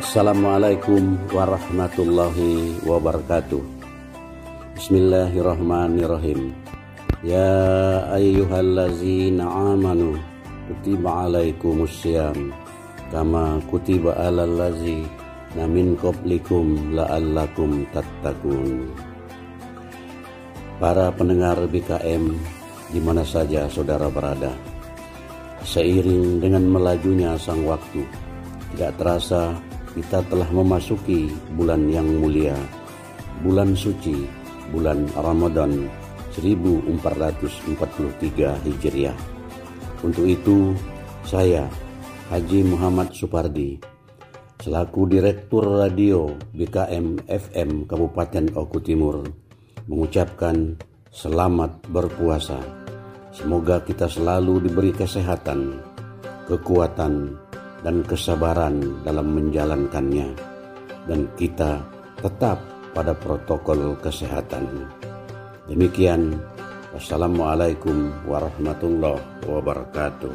Assalamualaikum warahmatullahi wabarakatuh. Bismillahirrahmanirrahim. Ya ayyuhallazina amanu Kutiba alaikumussyam Kama kutiba alal Namin qablikum la'allakum tattakun Para pendengar BKM di mana saja saudara berada Seiring dengan melajunya sang waktu Tidak terasa kita telah memasuki bulan yang mulia Bulan suci bulan Ramadan 1443 Hijriah. Untuk itu, saya Haji Muhammad Supardi selaku Direktur Radio BKM FM Kabupaten Oku Timur mengucapkan selamat berpuasa. Semoga kita selalu diberi kesehatan, kekuatan, dan kesabaran dalam menjalankannya, dan kita tetap pada protokol kesehatan. Demikian, wassalamualaikum warahmatullahi wabarakatuh.